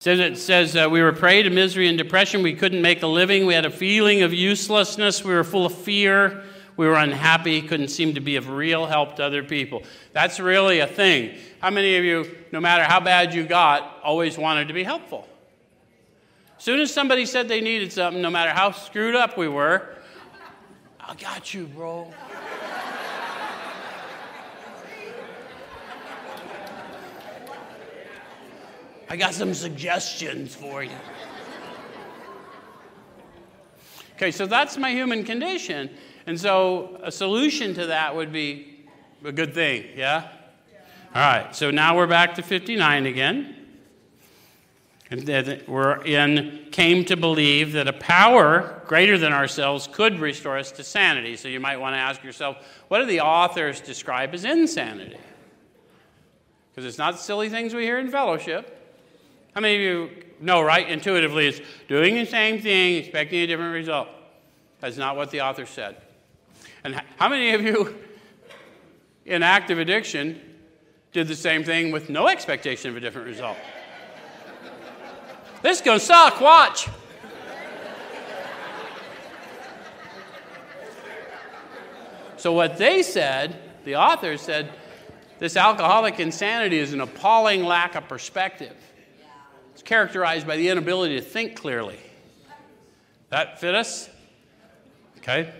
says it says uh, we were prey to misery and depression. We couldn't make a living. We had a feeling of uselessness. We were full of fear. We were unhappy. Couldn't seem to be of real help to other people. That's really a thing. How many of you, no matter how bad you got, always wanted to be helpful? As soon as somebody said they needed something, no matter how screwed up we were, I got you, bro. I got some suggestions for you. Okay, so that's my human condition. And so a solution to that would be a good thing, yeah? All right, so now we're back to 59 again. And we're in, came to believe that a power greater than ourselves could restore us to sanity. So you might want to ask yourself, what do the authors describe as insanity? Because it's not silly things we hear in fellowship. How many of you know, right? Intuitively, it's doing the same thing, expecting a different result. That's not what the author said. And how many of you in active addiction did the same thing with no expectation of a different result? this is going to suck, watch. So, what they said, the author said, this alcoholic insanity is an appalling lack of perspective. It's characterized by the inability to think clearly. That fit us? Okay.